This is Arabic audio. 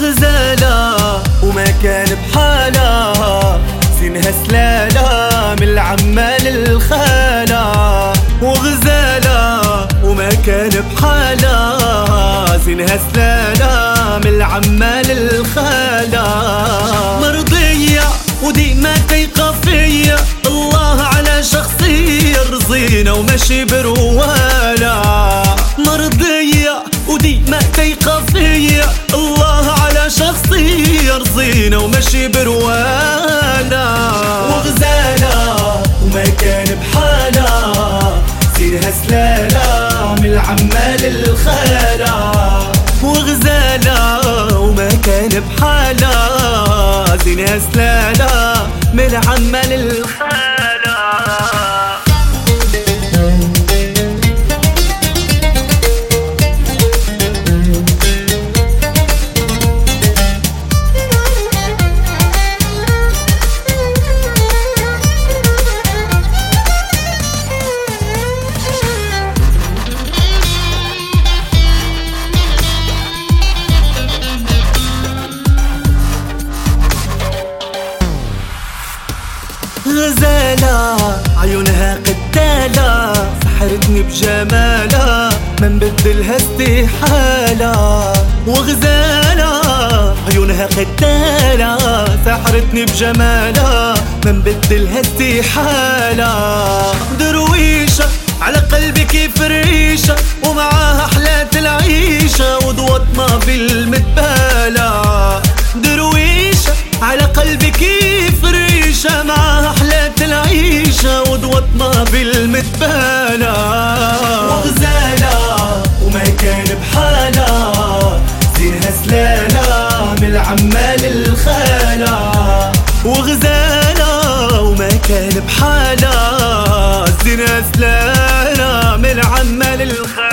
غزالة وما كان بحالها. سنها سلالة من العمال الخالة. وغزالة وما كان بحالها. سنها سلالة من العمال الخالة. مرضية ودي ما تيقى فيا الله على شخصية رزينة وماشي بروح. شخصية رزينة وماشي برواله وغزالة وما كان بحالة سيرها سلالة من العمال الخالة وغزالة وما كان بحالة زينها سلالة من العمال الخالة غزالة عيونها قتالة سحرتني بجمالها ما نبدلها استحالة. وغزالة عيونها قتالة سحرتني بجمالها ما نبدلها استحالة. درويشة على قلبي كيف ريشة ومعاها حلات العيشة وضوطنا بالمتبالة درويشة على قلبي كيف ريشة؟ معاها حلات العيشة ودوطنا بالمتبالة وغزالة وما كان بحالة. زينها سلالة من العمال الخالة. وغزالة وما كان بحالة. زينها سلالة من العمال الخالة.